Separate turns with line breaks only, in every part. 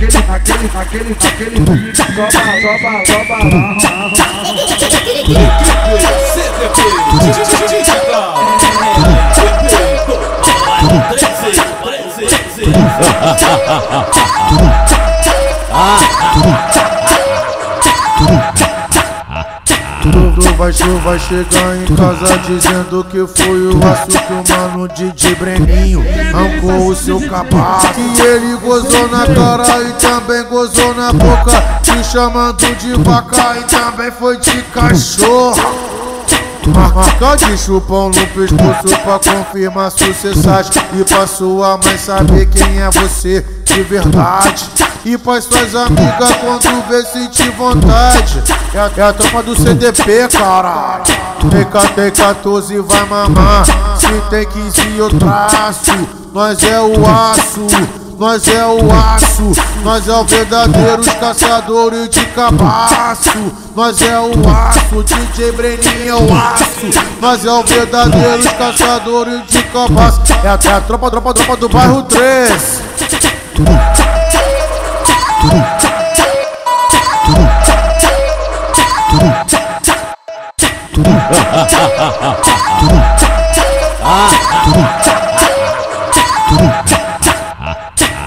naquele, naquele, naquele, naquele pique. Soba, soba,
Tudo vai chuva chegar em casa dizendo que foi o aço que o mano DJ Breninho arrancou o seu capacho. Que ele gozou na cara e também gozou na boca, te chamando de vaca e também foi de cachorro. Marca de chupão no pescoço pra confirmar sucessagem E pra sua mãe saber quem é você de verdade E pra suas amigas quando vê sentir vontade É a, é a tropa do CDP, cara Tem, tem 14 vai mamar Se tem 15 eu traço Nós é o aço nós é o aço, nós é o verdadeiro caçadores de cabaço. Nós é o aço, DJ Breninho é o aço. Nós é o verdadeiro caçadores de cabaço. É até a tropa, tropa, tropa do bairro 3.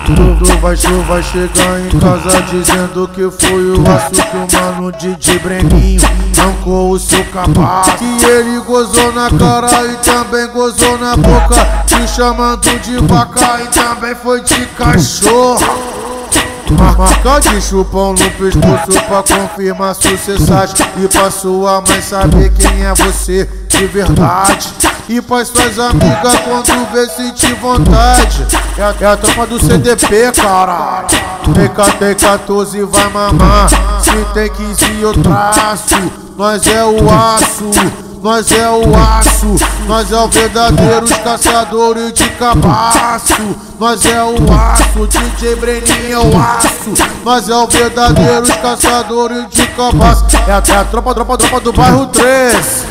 Tudo vai chuva chegar em casa dizendo que foi o aço que o mano DJ Breninho arrancou o seu capacho. Que ele gozou na cara e também gozou na boca, te chamando de vaca e também foi de cachorro. Marca de chupão no pescoço pra confirmar sucessagem. E pra sua mãe saber quem é você de verdade. E pra suas amigas quando vê sentir vontade. É a, é a tropa do CDP, cara. Tem, tem 14 vai mamar. Se tem 15 eu traço. Nós é o aço nós é o aço, nós é o verdadeiro caçadores de cabaço. Nós é o aço, DJ Breninho é o aço. Nós é o verdadeiro caçadores de cabaço. É até a tropa, tropa, tropa do bairro 3.